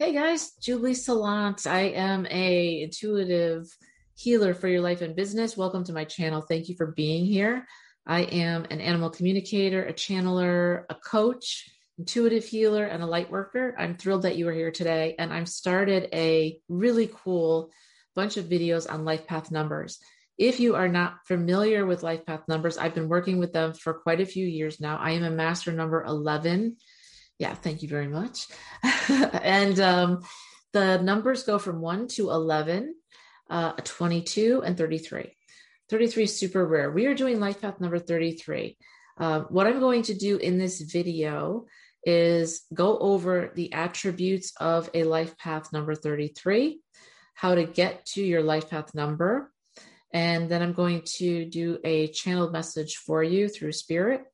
Hey guys, Julie Salant. I am a intuitive healer for your life and business. Welcome to my channel. Thank you for being here. I am an animal communicator, a channeler, a coach, intuitive healer, and a light worker. I'm thrilled that you are here today. And I've started a really cool bunch of videos on life path numbers. If you are not familiar with life path numbers, I've been working with them for quite a few years now. I am a master number 11 yeah, thank you very much. and um, the numbers go from 1 to 11, uh, 22, and 33. 33 is super rare. We are doing life path number 33. Uh, what I'm going to do in this video is go over the attributes of a life path number 33, how to get to your life path number, and then I'm going to do a channeled message for you through spirit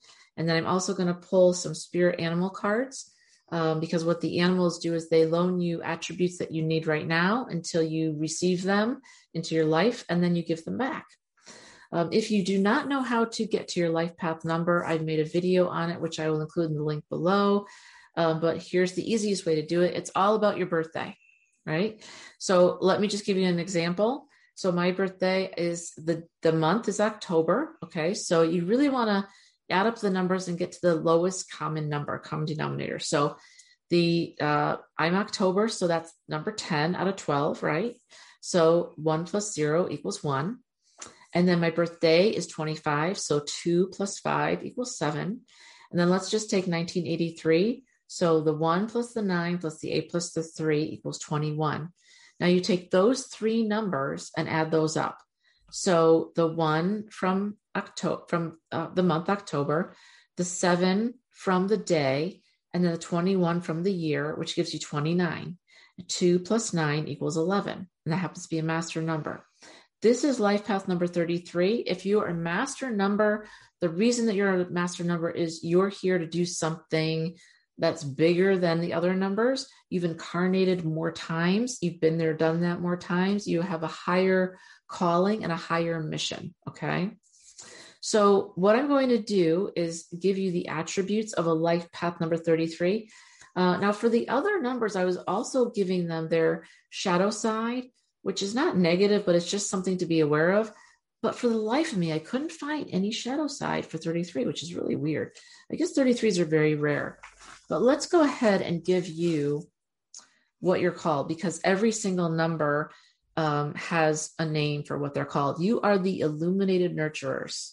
and then I'm also going to pull some spirit animal cards um, because what the animals do is they loan you attributes that you need right now until you receive them into your life and then you give them back. Um, if you do not know how to get to your life path number, I've made a video on it, which I will include in the link below. Um, but here's the easiest way to do it it's all about your birthday, right? So let me just give you an example. So my birthday is the the month is October. Okay, so you really want to add up the numbers and get to the lowest common number, common denominator. So the uh, I'm October, so that's number 10 out of 12, right? So one plus zero equals one. And then my birthday is 25, so two plus five equals seven. And then let's just take 1983. So the one plus the nine plus the eight plus the three equals 21. Now you take those three numbers and add those up. So the one from October, from uh, the month October, the seven from the day, and then the 21 from the year, which gives you 29. Two plus nine equals 11. And that happens to be a master number. This is life path number 33. If you are a master number, the reason that you're a master number is you're here to do something that's bigger than the other numbers. You've incarnated more times. You've been there, done that more times. You have a higher calling and a higher mission. Okay. So, what I'm going to do is give you the attributes of a life path number 33. Uh, now, for the other numbers, I was also giving them their shadow side, which is not negative, but it's just something to be aware of. But for the life of me, I couldn't find any shadow side for 33, which is really weird. I guess 33s are very rare. But let's go ahead and give you what you're called because every single number um, has a name for what they're called. You are the illuminated nurturers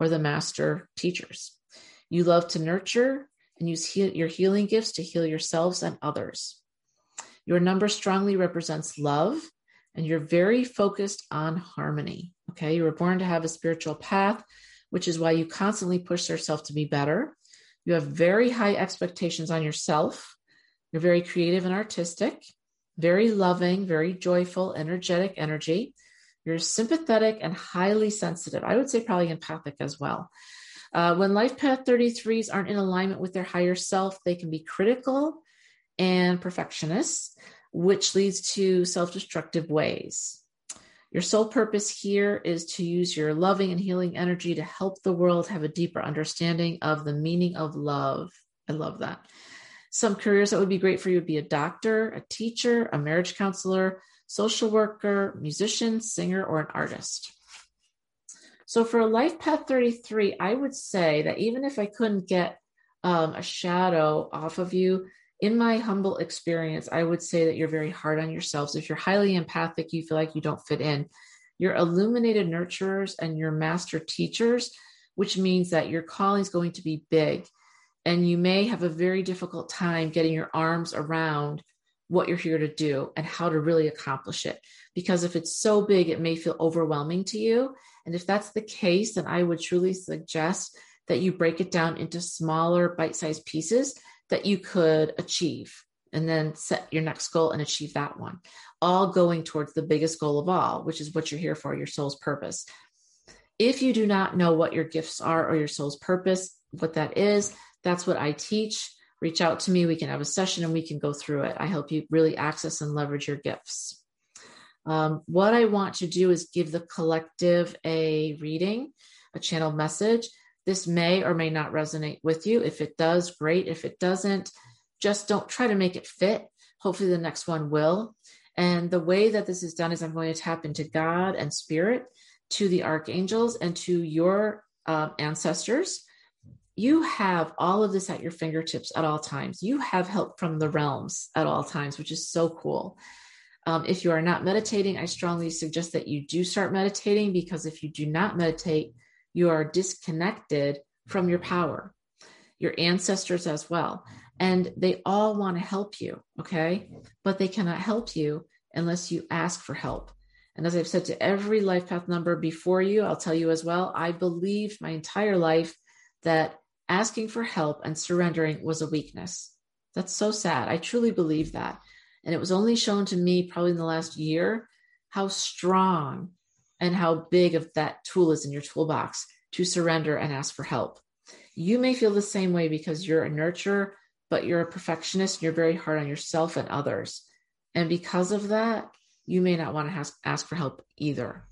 or the master teachers. You love to nurture and use heal- your healing gifts to heal yourselves and others. Your number strongly represents love, and you're very focused on harmony. Okay, you were born to have a spiritual path, which is why you constantly push yourself to be better. You have very high expectations on yourself. You're very creative and artistic, very loving, very joyful, energetic energy. You're sympathetic and highly sensitive. I would say probably empathic as well. Uh, when life path 33s aren't in alignment with their higher self, they can be critical and perfectionists, which leads to self destructive ways. Your sole purpose here is to use your loving and healing energy to help the world have a deeper understanding of the meaning of love. I love that. Some careers that would be great for you would be a doctor, a teacher, a marriage counselor, social worker, musician, singer, or an artist. So for a life path 33, I would say that even if I couldn't get um, a shadow off of you, in my humble experience, I would say that you're very hard on yourselves. If you're highly empathic, you feel like you don't fit in. You're illuminated nurturers and you're master teachers, which means that your calling is going to be big. And you may have a very difficult time getting your arms around what you're here to do and how to really accomplish it. Because if it's so big, it may feel overwhelming to you. And if that's the case, then I would truly suggest that you break it down into smaller bite sized pieces that you could achieve and then set your next goal and achieve that one, all going towards the biggest goal of all, which is what you're here for, your soul's purpose. If you do not know what your gifts are or your soul's purpose, what that is, that's what I teach reach out to me. We can have a session and we can go through it. I help you really access and leverage your gifts. Um, what I want to do is give the collective a reading, a channel message. This may or may not resonate with you. If it does, great. If it doesn't, just don't try to make it fit. Hopefully, the next one will. And the way that this is done is I'm going to tap into God and spirit, to the archangels, and to your uh, ancestors. You have all of this at your fingertips at all times. You have help from the realms at all times, which is so cool. Um, if you are not meditating, I strongly suggest that you do start meditating because if you do not meditate, you are disconnected from your power, your ancestors as well. And they all want to help you, okay? But they cannot help you unless you ask for help. And as I've said to every life path number before you, I'll tell you as well, I believed my entire life that asking for help and surrendering was a weakness. That's so sad. I truly believe that. And it was only shown to me probably in the last year how strong and how big of that tool is in your toolbox to surrender and ask for help. You may feel the same way because you're a nurturer, but you're a perfectionist and you're very hard on yourself and others. And because of that, you may not want to ask, ask for help either.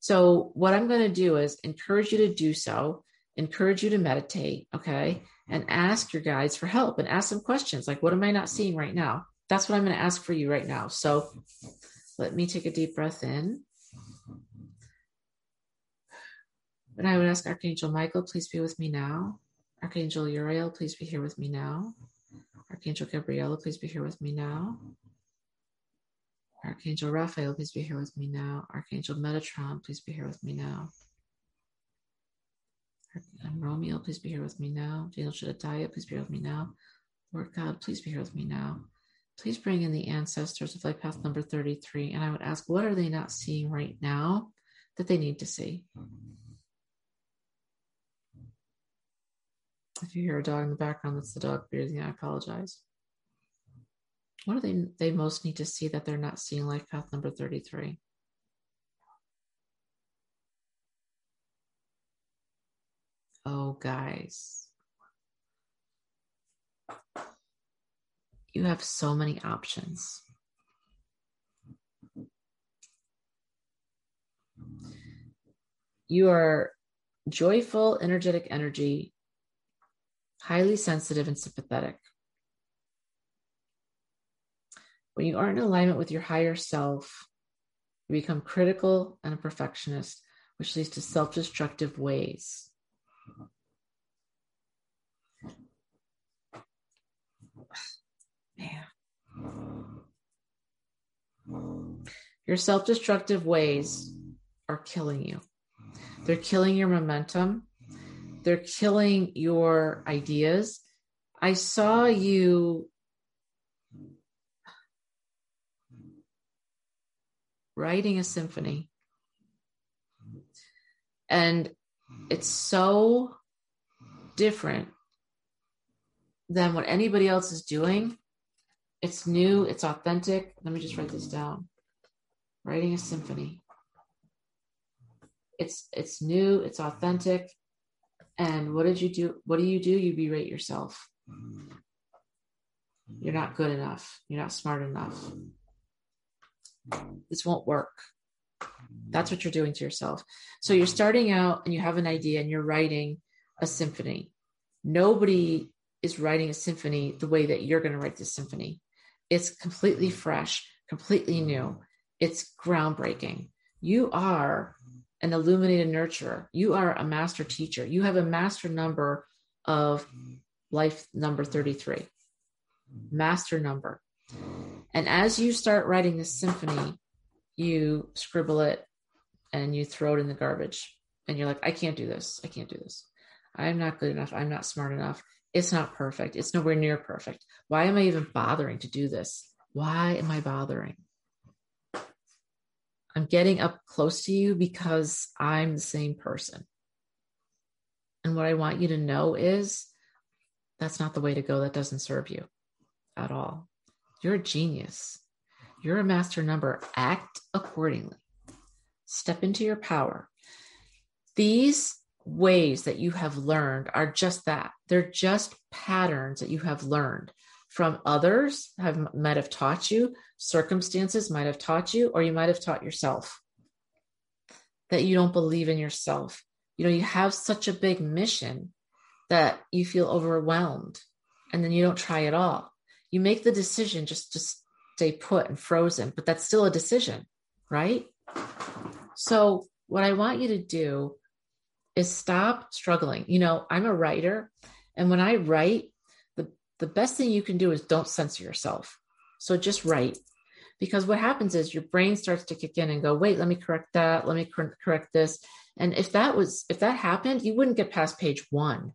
So, what I'm going to do is encourage you to do so, encourage you to meditate, okay, and ask your guides for help and ask them questions like, What am I not seeing right now? That's what I'm going to ask for you right now. So, let me take a deep breath in. And I would ask Archangel Michael, please be with me now. Archangel Uriel, please be here with me now. Archangel Gabriella, please be here with me now. Archangel Raphael, please be here with me now. Archangel Metatron, please be here with me now. And Romeo, please be here with me now. Daniel Shaddai, please be here with me now. Lord God, please be here with me now. Please bring in the ancestors of life path number 33. And I would ask, what are they not seeing right now that they need to see? If you hear a dog in the background, that's the dog breathing. I apologize. What do they they most need to see that they're not seeing life path number 33? Oh, guys. You have so many options. You are joyful, energetic energy, highly sensitive and sympathetic. When you aren't in alignment with your higher self, you become critical and a perfectionist, which leads to self destructive ways. Your self destructive ways are killing you. They're killing your momentum. They're killing your ideas. I saw you writing a symphony. And it's so different than what anybody else is doing. It's new, it's authentic. Let me just write this down. Writing a symphony. It's it's new, it's authentic. And what did you do? What do you do? You berate yourself. You're not good enough. You're not smart enough this won't work. That's what you're doing to yourself. So you're mm-hmm. starting out and you have an idea and you're writing a symphony. Nobody is writing a symphony the way that you're going to write this symphony. It's completely mm-hmm. fresh, completely mm-hmm. new. It's groundbreaking. You are an illuminated nurturer. You are a master teacher. You have a master number of life number 33. Master number. And as you start writing this symphony, you scribble it and you throw it in the garbage. And you're like, I can't do this. I can't do this. I'm not good enough. I'm not smart enough. It's not perfect. It's nowhere near perfect. Why am I even bothering to do this? Why am I bothering? I'm getting up close to you because I'm the same person. And what I want you to know is that's not the way to go. That doesn't serve you at all. You're a genius. You're a master number. Act accordingly. Step into your power. These ways that you have learned are just that. They're just patterns that you have learned from others have might have taught you, circumstances might have taught you, or you might have taught yourself that you don't believe in yourself. You know, you have such a big mission that you feel overwhelmed and then you don't try at all you make the decision just to stay put and frozen, but that's still a decision, right? So, what I want you to do is stop struggling. You know, I'm a writer, and when I write, the, the best thing you can do is don't censor yourself. So, just write. Because what happens is your brain starts to kick in and go, wait, let me correct that. Let me cor- correct this. And if that was, if that happened, you wouldn't get past page one,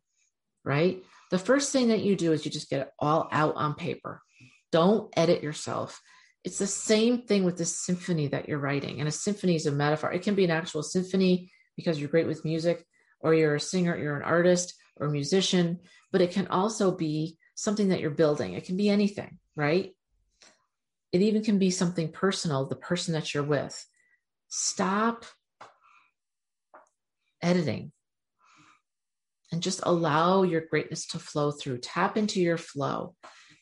right? The first thing that you do is you just get it all out on paper. Don't edit yourself. It's the same thing with the symphony that you're writing. And a symphony is a metaphor. It can be an actual symphony because you're great with music, or you're a singer, you're an artist or musician, but it can also be something that you're building. It can be anything, right? It even can be something personal, the person that you're with. Stop editing and just allow your greatness to flow through. Tap into your flow.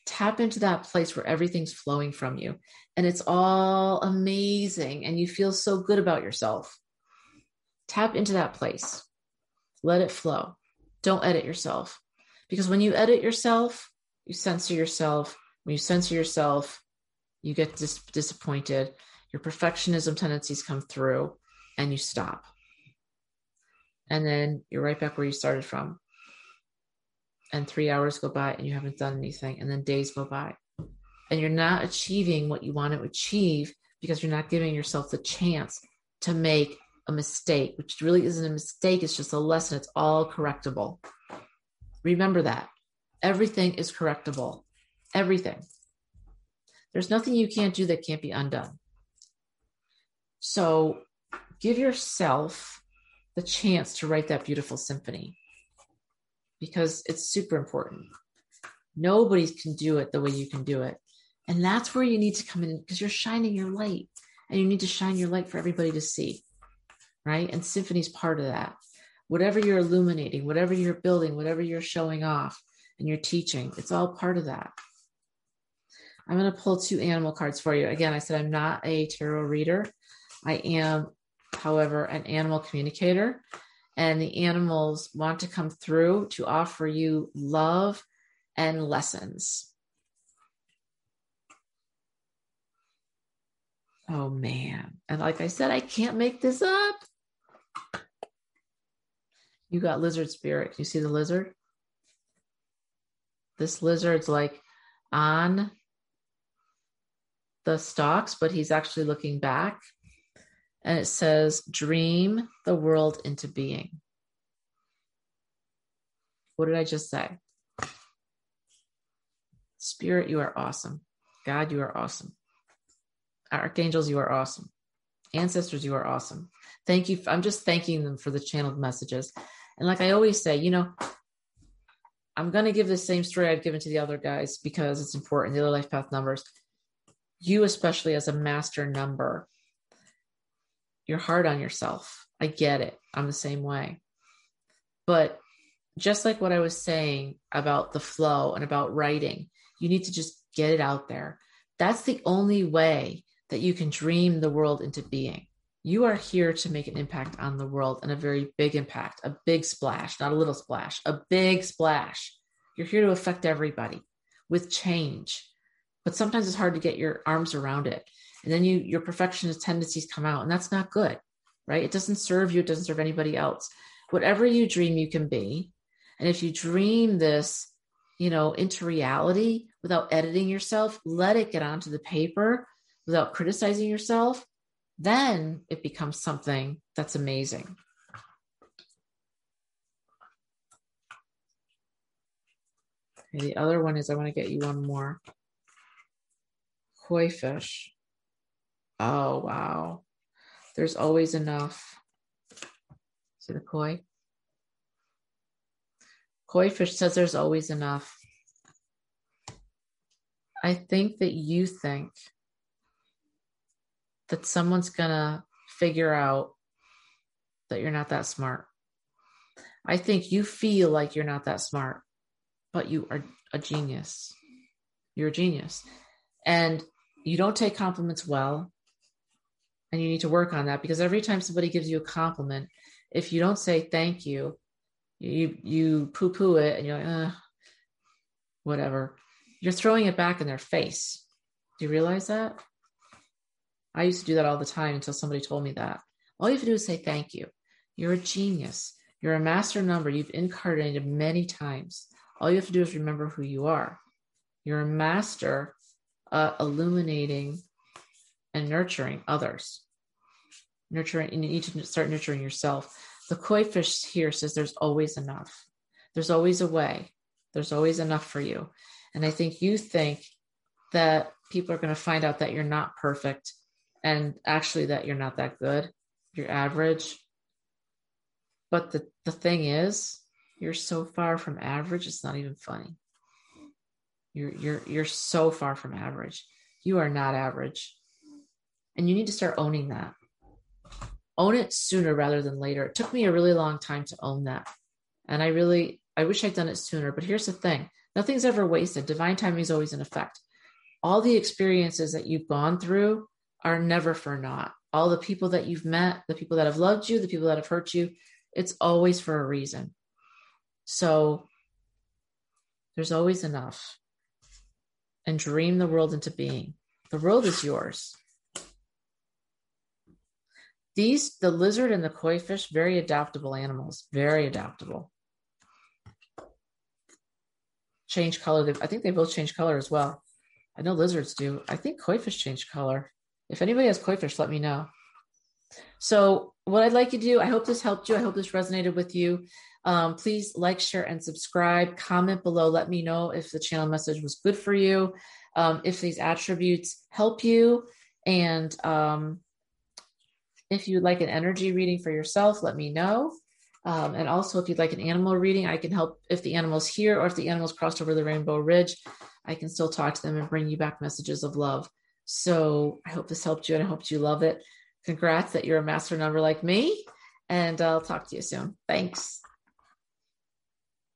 Tap into that place where everything's flowing from you and it's all amazing and you feel so good about yourself. Tap into that place. Let it flow. Don't edit yourself because when you edit yourself, you censor yourself. When you censor yourself, you get dis- disappointed. Your perfectionism tendencies come through and you stop and then you're right back where you started from. And three hours go by and you haven't done anything, and then days go by, and you're not achieving what you want to achieve because you're not giving yourself the chance to make a mistake, which really isn't a mistake, it's just a lesson. It's all correctable. Remember that everything is correctable. Everything. There's nothing you can't do that can't be undone. So give yourself the chance to write that beautiful symphony because it's super important. Nobody can do it the way you can do it. And that's where you need to come in because you're shining your light and you need to shine your light for everybody to see. Right. And symphony is part of that. Whatever you're illuminating, whatever you're building, whatever you're showing off and you're teaching, it's all part of that. I'm going to pull two animal cards for you. Again, I said I'm not a tarot reader. I am however, an animal communicator, and the animals want to come through to offer you love and lessons. Oh man. And like I said, I can't make this up. You got lizard spirit. You see the lizard? This lizard's like on the stalks, but he's actually looking back and it says, Dream the world into being. What did I just say? Spirit, you are awesome. God, you are awesome. Archangels, you are awesome. Ancestors, you are awesome. Thank you. I'm just thanking them for the channeled messages. And like I always say, you know, I'm going to give the same story I've given to the other guys because it's important. The other life path numbers. You, especially as a master number, you're hard on yourself. I get it. I'm the same way. But just like what I was saying about the flow and about writing, you need to just get it out there. That's the only way that you can dream the world into being. You are here to make an impact on the world and a very big impact, a big splash, not a little splash, a big splash. You're here to affect everybody with change. But sometimes it's hard to get your arms around it and then you your perfectionist tendencies come out and that's not good right? It doesn't serve you it doesn't serve anybody else. Whatever you dream you can be and if you dream this you know into reality without editing yourself let it get onto the paper without criticizing yourself then it becomes something that's amazing. Okay, the other one is i want to get you one more. Koi fish Oh, wow. There's always enough. See the koi? Koi fish says there's always enough. I think that you think that someone's going to figure out that you're not that smart. I think you feel like you're not that smart, but you are a genius. You're a genius. And you don't take compliments well and you need to work on that because every time somebody gives you a compliment if you don't say thank you you you poo poo it and you're like uh, whatever you're throwing it back in their face. Do you realize that? I used to do that all the time until somebody told me that. All you have to do is say thank you. You're a genius. You're a master number. You've incarnated many times. All you have to do is remember who you are. You're a master uh, illuminating and nurturing others. Nurturing, you need to start nurturing yourself. The koi fish here says there's always enough. There's always a way. There's always enough for you. And I think you think that people are going to find out that you're not perfect and actually that you're not that good. You're average. But the, the thing is, you're so far from average, it's not even funny. You're you're you're so far from average. You are not average. And you need to start owning that. Own it sooner rather than later. It took me a really long time to own that. And I really I wish I'd done it sooner, but here's the thing. Nothing's ever wasted. Divine timing is always in effect. All the experiences that you've gone through are never for naught. All the people that you've met, the people that have loved you, the people that have hurt you, it's always for a reason. So there's always enough and dream the world into being. The world is yours. These, the lizard and the koi fish, very adaptable animals, very adaptable. Change color. I think they both change color as well. I know lizards do. I think koi fish change color. If anybody has koi fish, let me know. So, what I'd like you to do, I hope this helped you. I hope this resonated with you. Um, please like, share, and subscribe. Comment below. Let me know if the channel message was good for you, um, if these attributes help you. And um, if you'd like an energy reading for yourself, let me know. Um, and also, if you'd like an animal reading, I can help if the animal's here or if the animal's crossed over the Rainbow Bridge. I can still talk to them and bring you back messages of love. So I hope this helped you and I hope you love it. Congrats that you're a master number like me. And I'll talk to you soon. Thanks.